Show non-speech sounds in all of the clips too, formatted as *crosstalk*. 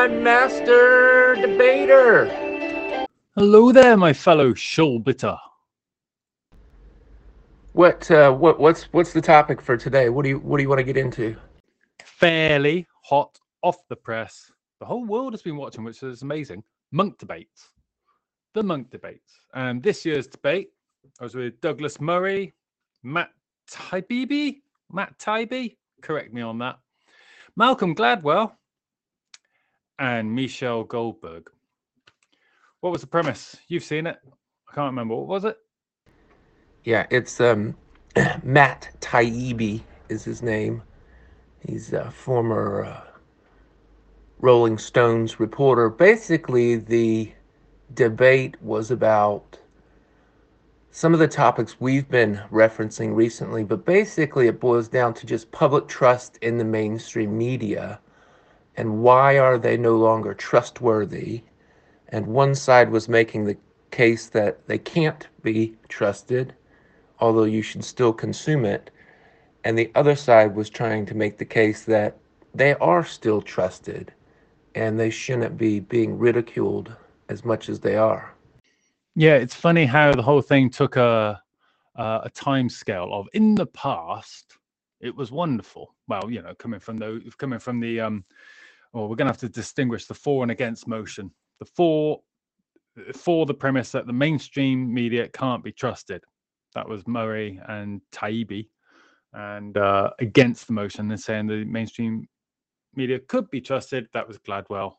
time master debater. Hello there, my fellow Shulbitter. What uh, what what's what's the topic for today? What do you what do you want to get into? Fairly hot off the press. The whole world has been watching, which is amazing. Munk debates. The Munk debates. And this year's debate, I was with Douglas Murray, Matt Taibbi, Matt Taibbi, correct me on that. Malcolm Gladwell, and Michelle Goldberg. What was the premise? You've seen it. I can't remember. What was it? Yeah, it's um, *clears throat* Matt Taibbi is his name. He's a former uh, Rolling Stones reporter. Basically, the debate was about some of the topics we've been referencing recently, but basically it boils down to just public trust in the mainstream media and why are they no longer trustworthy. And one side was making the case that they can't be trusted, although you should still consume it. And the other side was trying to make the case that they are still trusted and they shouldn't be being ridiculed as much as they are. Yeah, it's funny how the whole thing took a a, a time scale of in the past it was wonderful. Well, you know, coming from the coming from the um, or we're going to have to distinguish the for and against motion. The for for the premise that the mainstream media can't be trusted. That was Murray and Taibbi, and uh, against the motion and saying the mainstream media could be trusted. That was Gladwell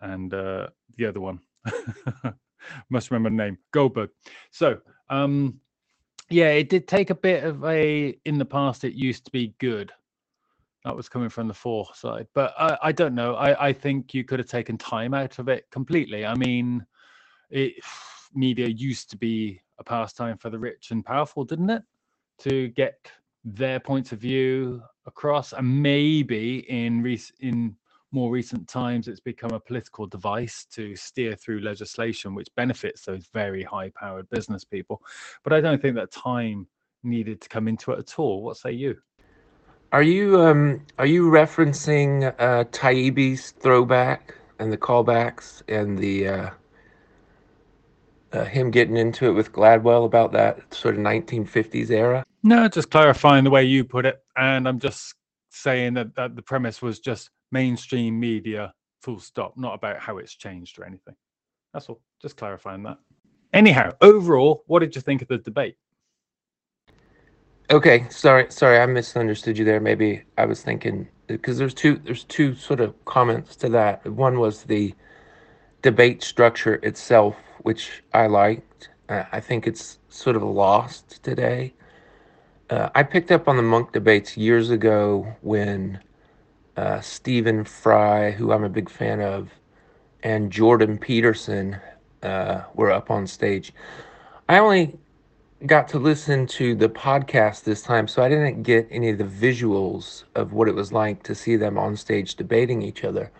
and uh, the other one. *laughs* must remember the name Goldberg. So, um, yeah, it did take a bit of a. In the past, it used to be good. That was coming from the four side, but I, I don't know. I, I think you could have taken time out of it completely. I mean, it media used to be a pastime for the rich and powerful, didn't it? To get their points of view across, and maybe in rec- in more recent times, it's become a political device to steer through legislation which benefits those very high powered business people. But I don't think that time needed to come into it at all. What say you? Are you um are you referencing uh Taibbi's throwback and the callbacks and the uh, uh him getting into it with Gladwell about that sort of 1950s era? No, just clarifying the way you put it, and I'm just saying that, that the premise was just mainstream media, full stop, not about how it's changed or anything. That's all. Just clarifying that. Anyhow, overall, what did you think of the debate? Okay, sorry, sorry, I misunderstood you there. Maybe I was thinking because there's two there's two sort of comments to that. One was the debate structure itself, which I liked. Uh, I think it's sort of lost today. Uh, I picked up on the Munk debates years ago when uh, Stephen Fry, who I'm a big fan of, and Jordan Peterson uh, were up on stage. I only got to listen to the podcast this time, so I didn't get any of the visuals of what it was like to see them on stage debating each other.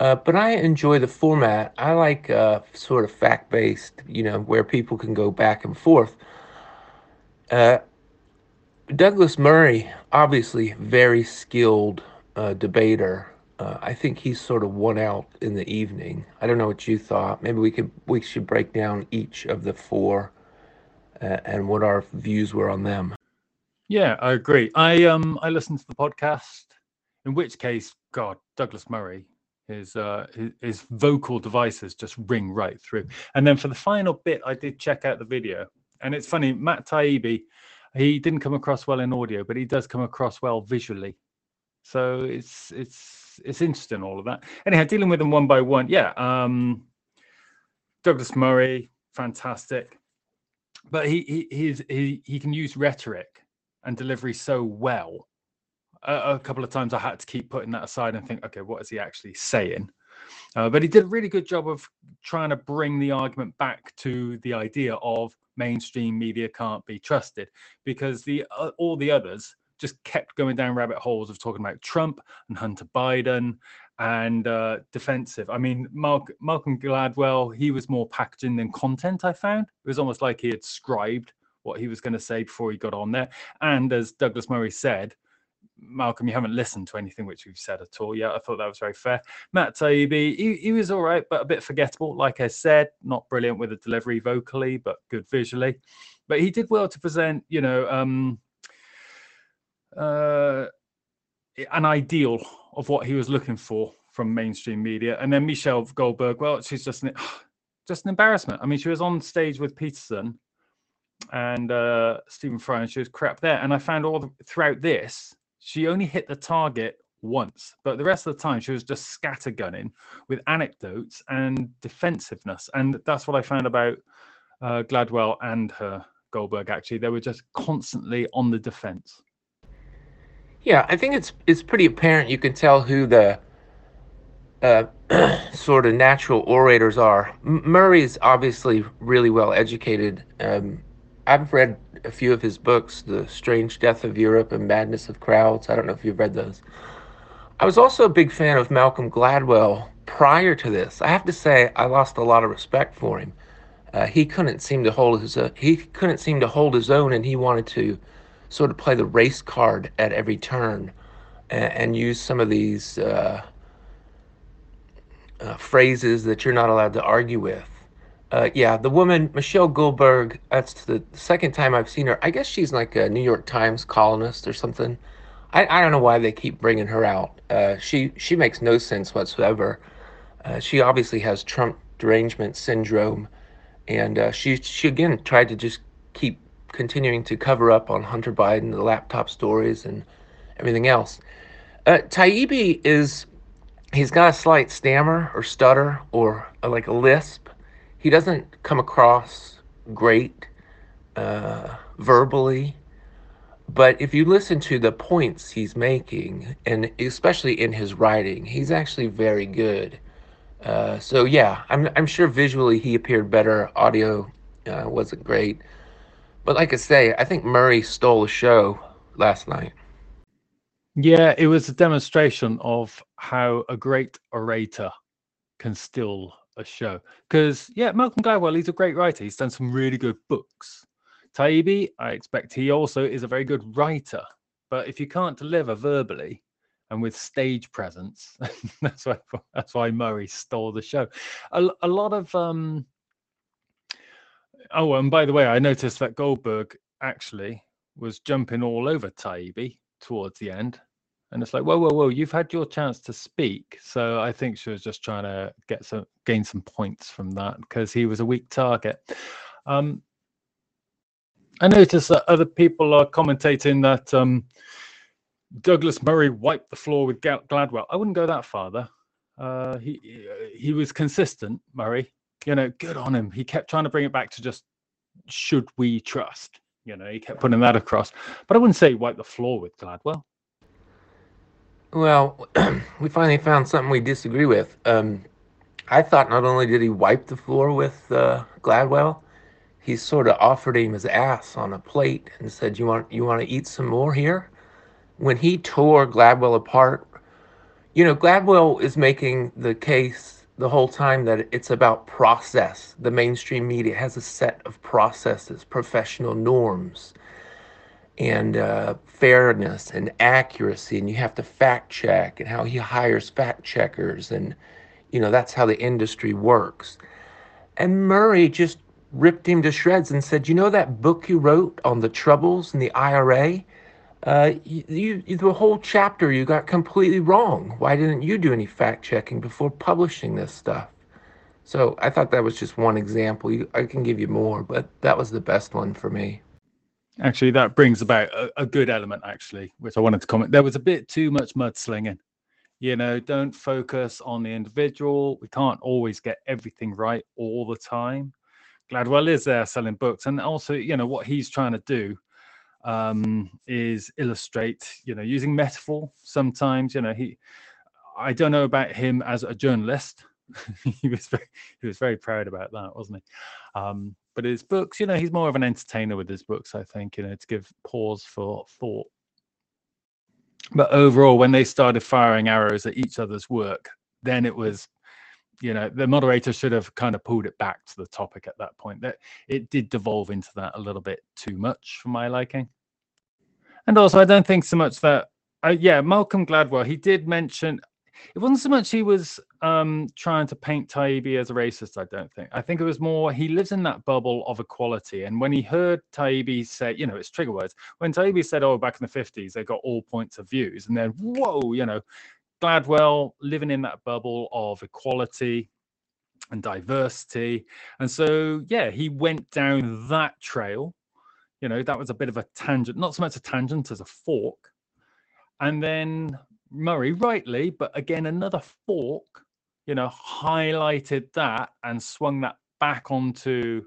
Uh, but I enjoy the format. I like uh, sort of fact based, you know, where people can go back and forth. Uh, Douglas Murray, obviously very skilled uh, debater. Uh, I think he's sort of won out in the evening. I don't know what you thought. Maybe we could we should break down each of the four and what our views were on them. Yeah, I agree. I um I listened to the podcast. In which case, God, Douglas Murray, his uh his, vocal devices just ring right through. And then for the final bit, I did check out the video, and it's funny. Matt Taibbi, he didn't come across well in audio, but he does come across well visually. So it's it's it's interesting all of that. Anyhow, dealing with them one by one. Yeah, um, Douglas Murray, fantastic, but he he he he can use rhetoric and delivery so well. A, a, couple of times I had to keep putting that aside and think, okay, what is he actually saying? Uh, but he did a really good job of trying to bring the argument back to the idea of mainstream media can't be trusted because the uh, all the others just kept going down rabbit holes of talking about Trump and Hunter Biden and uh, defensive. I mean, Mark, Malcolm Gladwell, he was more packaging than content, I found. It was almost like he had scribed what he was going to say before he got on there. And as Douglas Murray said, Malcolm, you haven't listened to anything which we've said at all yet. I thought that was very fair. Matt Taibbi, he, he was all right, but a bit forgettable. Like I said, not brilliant with the delivery vocally, but good visually. But he did well to present, you know, um, uh, an ideal of what he was looking for from mainstream media. And then Michelle Goldberg, well, she's just an, *sighs* just an embarrassment. I mean, she was on stage with Peterson and uh, Stephen Fry, and she was crap there. And I found all the, throughout this, she only hit the target once, but the rest of the time she was just scattergunning with anecdotes and defensiveness. And that's what I found about uh, Gladwell and her Goldberg. Actually, they were just constantly on the defense. Yeah, I think it's it's pretty apparent. You can tell who the uh, *clears throat* sort of natural orators are. M- is obviously really well educated. Um, I've read a few of his books, The Strange Death of Europe and Madness of Crowds. I don't know if you've read those. I was also a big fan of Malcolm Gladwell prior to this. I have to say, I lost a lot of respect for him. Uh, he couldn't seem to hold his uh, he couldn't seem to hold his own, and he wanted to sort of play the race card at every turn and, and use some of these uh, uh, phrases that you're not allowed to argue with. Uh, yeah, the woman, Michelle Goldberg, that's the second time I've seen her. I guess she's like a New York Times columnist or something. I, I don't know why they keep bringing her out. Uh, she, she makes no sense whatsoever. Uh, she obviously has Trump derangement syndrome. And uh, she, she again tried to just keep continuing to cover up on Hunter Biden, the laptop stories, and everything else. Uh, Taibbi is he's got a slight stammer or stutter or a, like a lisp. He doesn't come across great uh, verbally, but if you listen to the points he's making, and especially in his writing, he's actually very good. Uh, so yeah, I'm I'm sure visually he appeared better. Audio uh, wasn't great, but like I say, I think Murray stole the show last night. Yeah, it was a demonstration of how a great orator can steal a show. Because yeah, Malcolm Gladwell, he's a great writer. He's done some really good books. Taibbi, I expect he also is a very good writer. But if you can't deliver verbally and with stage presence, *laughs* that's why that's why Murray stole the show. A, a lot of um, Oh, and by the way, I noticed that Goldberg actually was jumping all over Taibbi towards the end. And it's like, whoa, whoa, whoa, you've had your chance to speak. So I think she was just trying to get some gain some points from that because he was a weak target. Um, I noticed that other people are commentating that um, Douglas Murray wiped the floor with Gladwell. I wouldn't go that far, though. Uh, he he was consistent, Murray you know, good on him. He kept trying to bring it back to just should we trust? You know, he kept putting that across. But I wouldn't say wipe the floor with Gladwell. Well, *clears throat* we finally found something we disagree with. Um, I thought not only did he wipe the floor with uh, Gladwell, he sort of offered him his ass on a plate and said, "You want you want to eat some more here?" When he tore Gladwell apart, you know, Gladwell is making the case the whole time that it's about process. The mainstream media has a set of processes, professional norms, and uh, fairness and accuracy, and you have to fact check, and how he hires fact checkers, and you know that's how the industry works. And Murray just ripped him to shreds and said, "You know that book you wrote on the troubles in the IRA? Uh, you, you, the whole chapter you got completely wrong. Why didn't you do any fact checking before publishing this stuff? So I thought that was just one example. You, I can give you more, but that was the best one for me. Actually, that brings about a, a good element, actually, which I wanted to comment. There was a bit too much mudslinging. You know, don't focus on the individual. We can't always get everything right all the time. Gladwell is there selling books, and also, you know, what he's trying to do um, is illustrate, you know, using metaphor. Sometimes, you know, he, I don't know about him as a journalist. *laughs* he was very, he was very proud about that, wasn't he? Um, but his books, you know, he's more of an entertainer with his books. I think, you know, to give pause for thought. But overall, when they started firing arrows at each other's work, then it was you know the moderator should have kind of pulled it back to the topic at that point that it did devolve into that a little bit too much for my liking and also i don't think so much that uh, yeah, Malcolm Gladwell. He did mention it wasn't so much he was um, trying to paint Taibbi as a racist. I don't think. I think it was more he lives in that bubble of equality. And when he heard Taibbi say, you know, it's trigger words. When Taibbi said, "Oh, back in the '50s, they got all points of views," and then whoa, you know, Gladwell living in that bubble of equality and diversity. And so, yeah, he went down that trail. You know, that was a bit of a tangent, not so much a tangent as a fork. And then Murray, rightly, but again, another fork, you know, highlighted that and swung that back onto,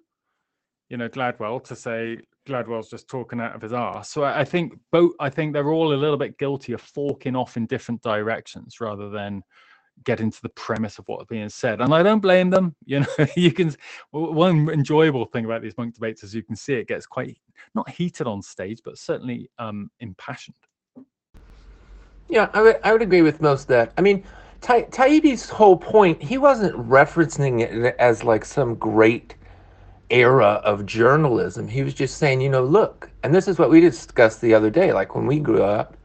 you know, Gladwell to say Gladwell's just talking out of his ass. So I think both, I think they're all a little bit guilty of forking off in different directions rather than get into the premise of what's being said. And I don't blame them. *laughs* You know, you can one enjoyable thing about these Munk debates is you can see it gets quite not heated on stage, but certainly um impassioned. Yeah, I would I would agree with most of that. I mean, Ta- Taibbi's whole point, he wasn't referencing it as like some great era of journalism. He was just saying, you know, look, and this is what we discussed the other day. Like when we grew up,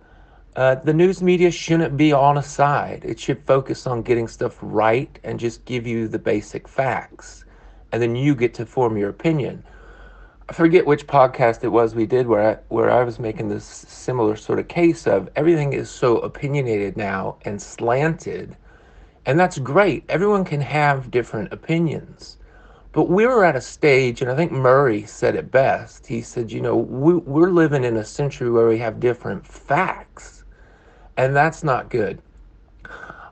uh, the news media shouldn't be on a side. It should focus on getting stuff right and just give you the basic facts. And then you get to form your opinion. I forget which podcast it was we did where I, where I was making this similar sort of case of everything is so opinionated now and slanted. And that's great. Everyone can have different opinions. But we were at a stage, and I think Murray said it best. He said, you know, we, we're living in a century where we have different facts and that's not good.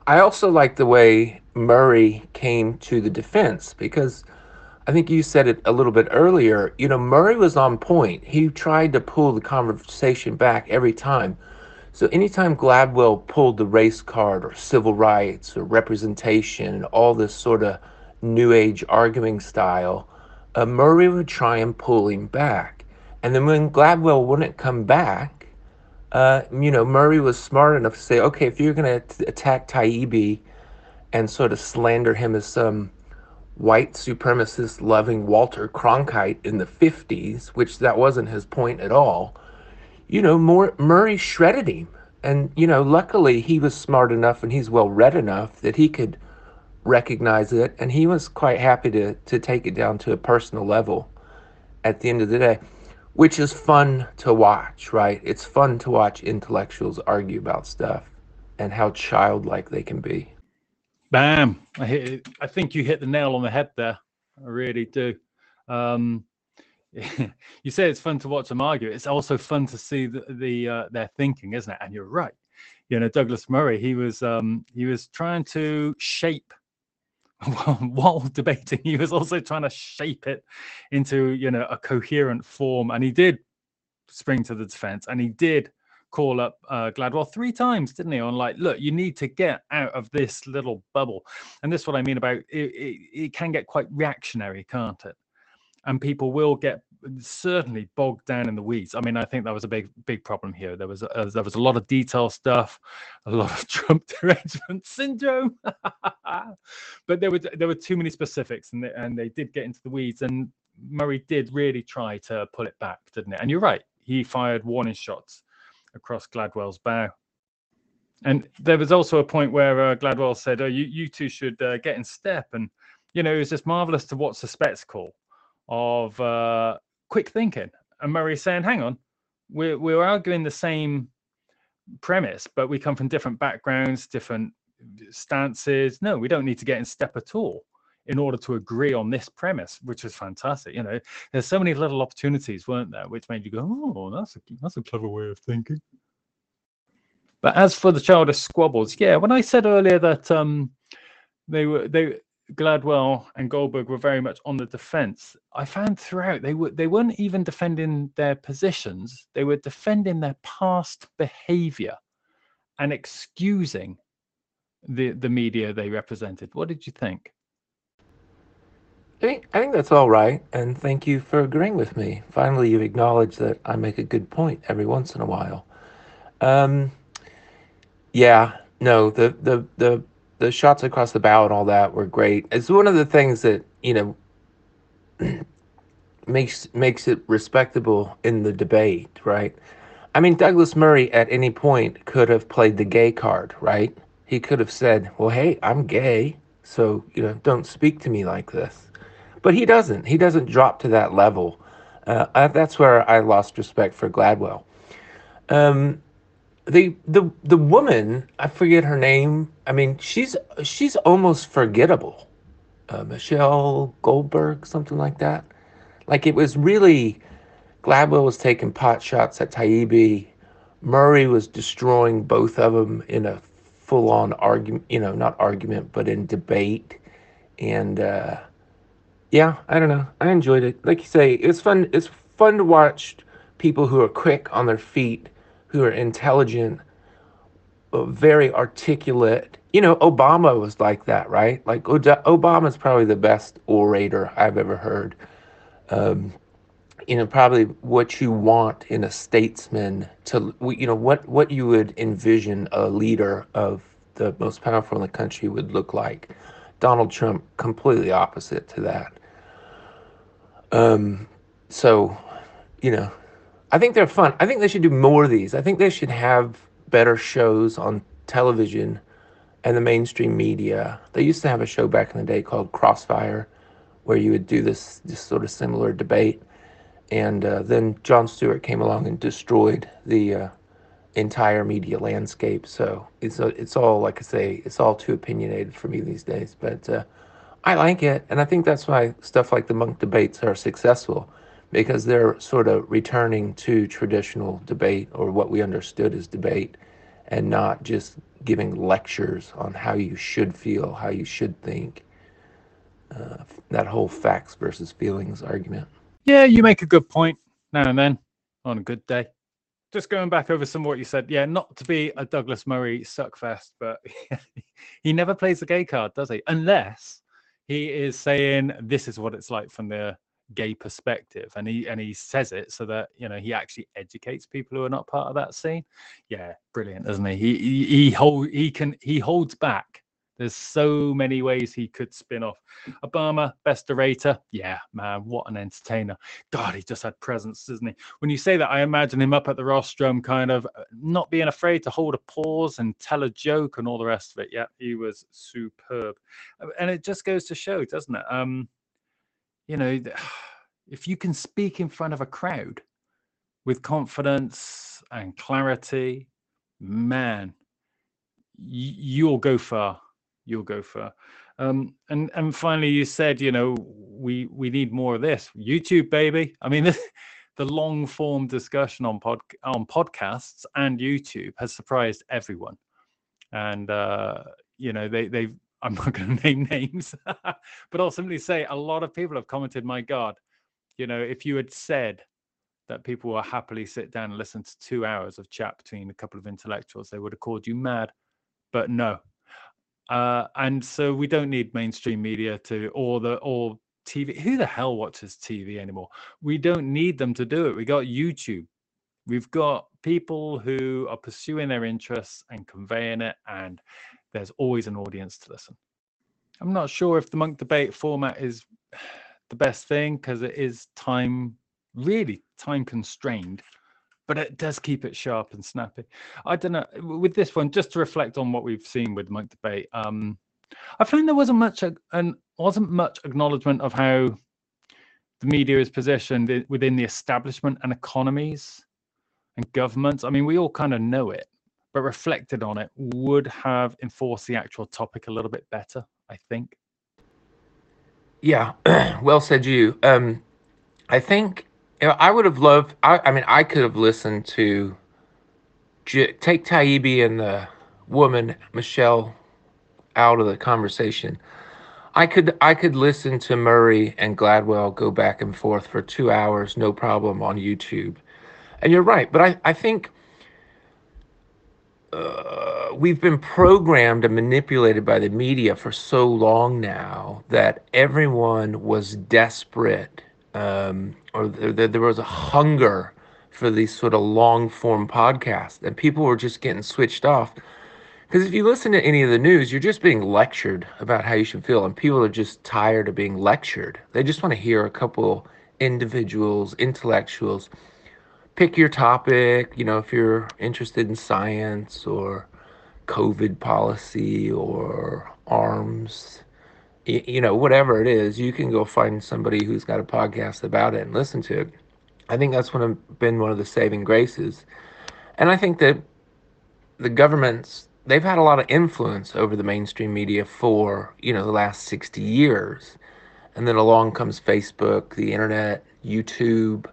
I also like the way Murray came to the defense because I think you said it a little bit earlier. You know, Murray was on point. He tried to pull the conversation back every time. So anytime Gladwell pulled the race card or civil rights or representation and all this sort of new age arguing style, uh, Murray would try and pull him back. And then when Gladwell wouldn't come back, uh, you know, Murray was smart enough to say, okay, if you're going to attack Taibbi and sort of slander him as some white supremacist loving Walter Cronkite in the 50s, which that wasn't his point at all, you know, more, Murray shredded him. And, you know, luckily he was smart enough and he's well read enough that he could recognize it. And he was quite happy to, to take it down to a personal level at the end of the day which is fun to watch, right? It's fun to watch intellectuals argue about stuff and how childlike they can be. Bam! I, hit, I think you hit the nail on the head there. I really do. Um, *laughs* you say it's fun to watch them argue. It's also fun to see the, the uh, their thinking, isn't it? And you're right. You know, Douglas Murray. He was um, he was trying to shape *laughs* while debating, he was also trying to shape it into you know a coherent form, and he did spring to the defense, and he did call up uh, Gladwell three times, didn't he? On like, look, you need to get out of this little bubble, and this is what I mean about it. It, it can get quite reactionary, can't it? And people will get certainly bogged down in the weeds. I mean, I think that was a big, big problem here. There was a, there was a lot of detail stuff, a lot of *laughs* Trump derangement syndrome, *laughs* but there were there were too many specifics, and they, and they did get into the weeds. And Murray did really try to pull it back, didn't it? And you're right, he fired warning shots across Gladwell's bow. And there was also a point where uh, Gladwell said, "Oh, you you two should uh, get in step." And you know, it was just marvelous to watch the spectacle of uh, quick thinking. And Murray's saying, hang on, we're, we're arguing the same premise, but we come from different backgrounds, different stances. No, we don't need to get in step at all in order to agree on this premise, which is fantastic. You know, there's so many little opportunities, weren't there, which made you go, oh, that's a, that's a clever way of thinking. But as for the childish squabbles, yeah, when I said earlier that um, they were they Gladwell and Goldberg were very much on the defense. I found throughout they were they weren't even defending their positions; they were defending their past behavior and excusing the the media they represented. What did you think? I think, I think that's all right, and thank you for agreeing with me. Finally, you acknowledge that I make a good point every once in a while. Um, yeah, no, the the the the shots across the bow and all that were great. It's one of the things that you know *clears throat* makes makes it respectable in the debate, right? I mean, Douglas Murray at any point could have played the gay card, right? He could have said, "Well, hey, I'm gay, so you know, don't speak to me like this." But he doesn't. He doesn't drop to that level. Uh, I, that's where I lost respect for Gladwell. Um, the the the woman, I forget her name. I mean, she's she's almost forgettable. Uh, Michelle Goldberg, something like that. Like it was really Gladwell was taking pot shots at Taibbi. Murray was destroying both of them in a full-on argument. You know, not argument, but in debate. And uh, yeah, I don't know. I enjoyed it. Like you say, it's fun. It's fun to watch people who are quick on their feet who are intelligent, very articulate. You know, Obama was like that, right? Like Obama is probably the best orator I've ever heard. Um, you know, probably what you want in a statesman to, you know, what what you would envision a leader of the most powerful in the country would look like. Donald Trump, completely opposite to that. Um, so, you know, I think they're fun. I think they should do more of these. I think they should have better shows on television and the mainstream media. They used to have a show back in the day called Crossfire, where you would do this this sort of similar debate, and uh, then Jon Stewart came along and destroyed the uh, entire media landscape. So it's a, it's all like I say, it's all too opinionated for me these days. But uh, I like it, and I think that's why stuff like the Munk debates are successful because they're sort of returning to traditional debate or what we understood as debate and not just giving lectures on how you should feel, how you should think. Uh, that whole facts versus feelings argument. Yeah, you make a good point now and then on a good day. Just going back over some of what you said, yeah, not to be a Douglas Murray suckfest, but *laughs* he never plays the gay card, does he? Unless he is saying this is what it's like from the gay perspective and he and he says it so that you know he actually educates people who are not part of that scene. Yeah brilliant doesn't he? He he, he hold he can he holds back. There's so many ways he could spin off. Obama best orator. Yeah man what an entertainer. God he just had presence doesn't he? When you say that i imagine him up at the rostrum kind of uh, not being afraid to hold a pause and tell a joke and all the rest of it. Yeah he was superb. And it just goes to show doesn't it? Um you know, if you can speak in front of a crowd with confidence and clarity, man, you'll go far. You'll go far. Um, and and finally, you said, you know, we we need more of this. YouTube, baby. I mean, *laughs* the, the long form discussion on pod on podcasts and YouTube has surprised everyone. And uh, you know, they they've I'm not *laughs* going to name names, *laughs* but I'll simply say a lot of people have commented, my God, you know, if you had said that people will happily sit down and listen to two hours of chat between a couple of intellectuals, they would have called you mad. But no. Uh, and so we don't need mainstream media to, or the, or TV. Who the hell watches TV anymore? We don't need them to do it. We got YouTube. We've got people who are pursuing their interests and conveying it. And there's always an audience to listen. I'm not sure if the Munk debate format is the best thing because it is time, really time constrained, but it does keep it sharp and snappy. I don't know with this one, just to reflect on what we've seen with Munk debate. Um, I find there wasn't much and wasn't much acknowledgement of how the media is positioned within the establishment and economies and governments. I mean, we all kind of know it, but reflected on it would have enforced the actual topic a little bit better, I think. Yeah, *clears throat* well said, you. Um, I think you know, I would have loved. I, I mean, I could have listened to take Taibbi and the woman Michelle out of the conversation. I could I could listen to Murray and Gladwell go back and forth for two hours, no problem on YouTube. And you're right, but I, I think uh, we've been programmed and manipulated by the media for so long now that everyone was desperate um, or there, there was a hunger for these sort of long form podcasts and people were just getting switched off. Because if you listen to any of the news you're just being lectured about how you should feel and people are just tired of being lectured. They just want to hear a couple individuals intellectuals pick your topic. You know, if you're interested in science or COVID policy or arms, you, know, whatever it is, you can go find somebody who's got a podcast about it and listen to it. I think that's one of, been one of the saving graces. And I think that the governments they've had a lot of influence over the mainstream media for you know the last 60 years and then along comes facebook the internet youtube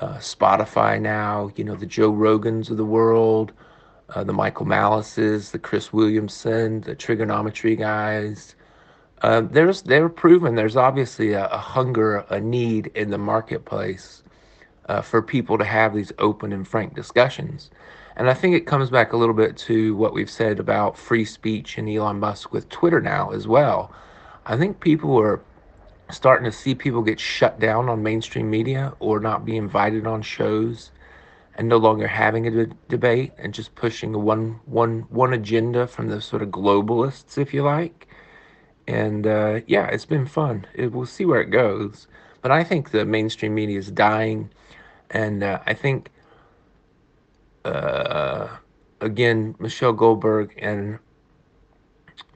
uh, spotify now you know the joe rogans of the world uh, the michael malices the chris williamson the triggernometry guys uh, there's they're proven there's obviously a, a, hunger a need in the marketplace uh, for people to have these open and frank discussions and I think it comes back a little bit to what we've said about free speech and Elon Musk with Twitter now as well. I think people are starting to see people get shut down on mainstream media or not be invited on shows and no longer having a de- debate and just pushing one one one agenda from the sort of globalists if you like. And uh, yeah it's been fun. It, we'll see where it goes. But i think the mainstream media is dying. And uh, i think uh, again, Michelle Goldberg and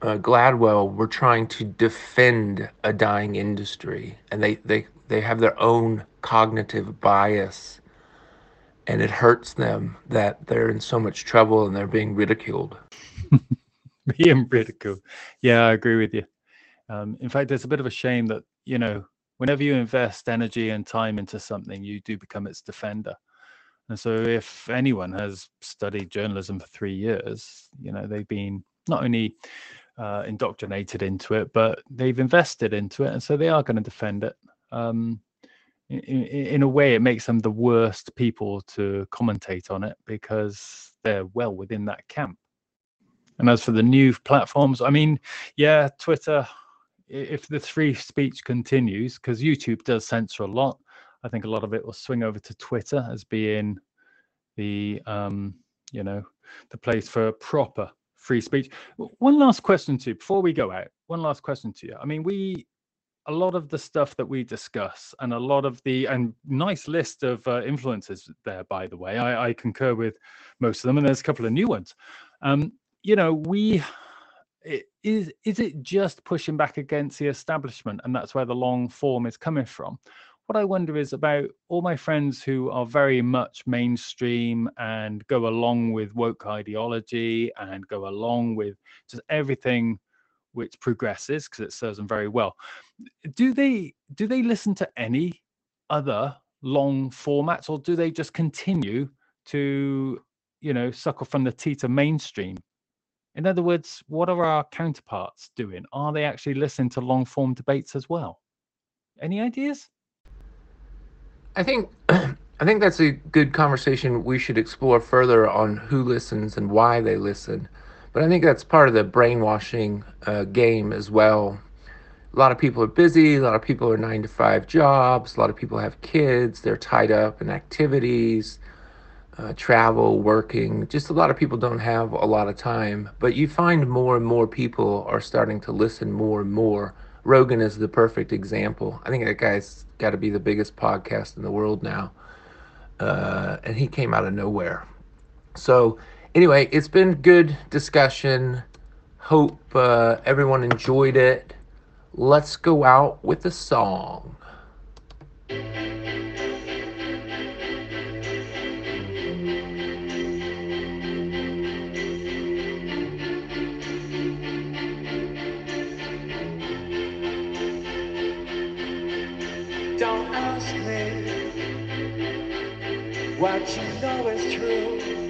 uh, Gladwell were trying to defend a dying industry, and they, they, they have their own cognitive bias, and it hurts them that they're in so much trouble and they're being ridiculed. *laughs* being ridiculed. Yeah, I agree with you. Um, in fact, it's a bit of a shame that, you know, whenever you invest energy and time into something, you do become its defender. And so, if anyone has studied journalism for three years, you know, they've been not only uh, indoctrinated into it, but they've invested into it. And so they are going to defend it. Um, in, in, a way, it makes them the worst people to commentate on it because they're well within that camp. And as for the new platforms, I mean, yeah, Twitter, if the free speech continues, because YouTube does censor a lot, I think a lot of it will swing over to Twitter as being the um, you know the place for proper free speech. One last question to you before we go out. One last question to you. I mean, we a lot of the stuff that we discuss and a lot of the and nice list of uh, influences there by the way I, I, concur with most of them and there's a couple of new ones um you know we is is it just pushing back against the establishment and that's where the long form is coming from what I wonder is about all my friends who are very much mainstream and go along with woke ideology and go along with just everything which progresses because it serves them very well. Do they do they listen to any other long formats or do they just continue to you know suckle from the teat of mainstream? In other words, what are our counterparts doing? Are they actually listening to long form debates as well? Any ideas? I think *clears throat* I think that's a good conversation we should explore further on who listens and why they listen. But I think that's part of the brainwashing uh, game as well. A lot of people are busy. A lot of people are nine to five jobs. A lot of people have kids. They're tied up in activities, uh, travel, working. Just a lot of people don't have a lot of time. But you find more and more people are starting to listen more and more Rogan is the perfect example. I think that guy's got to be the biggest podcast in the world now. Uh, and he came out of nowhere. So, anyway, it's been good discussion. Hope uh, everyone enjoyed it. Let's go out with a song. What you know is true.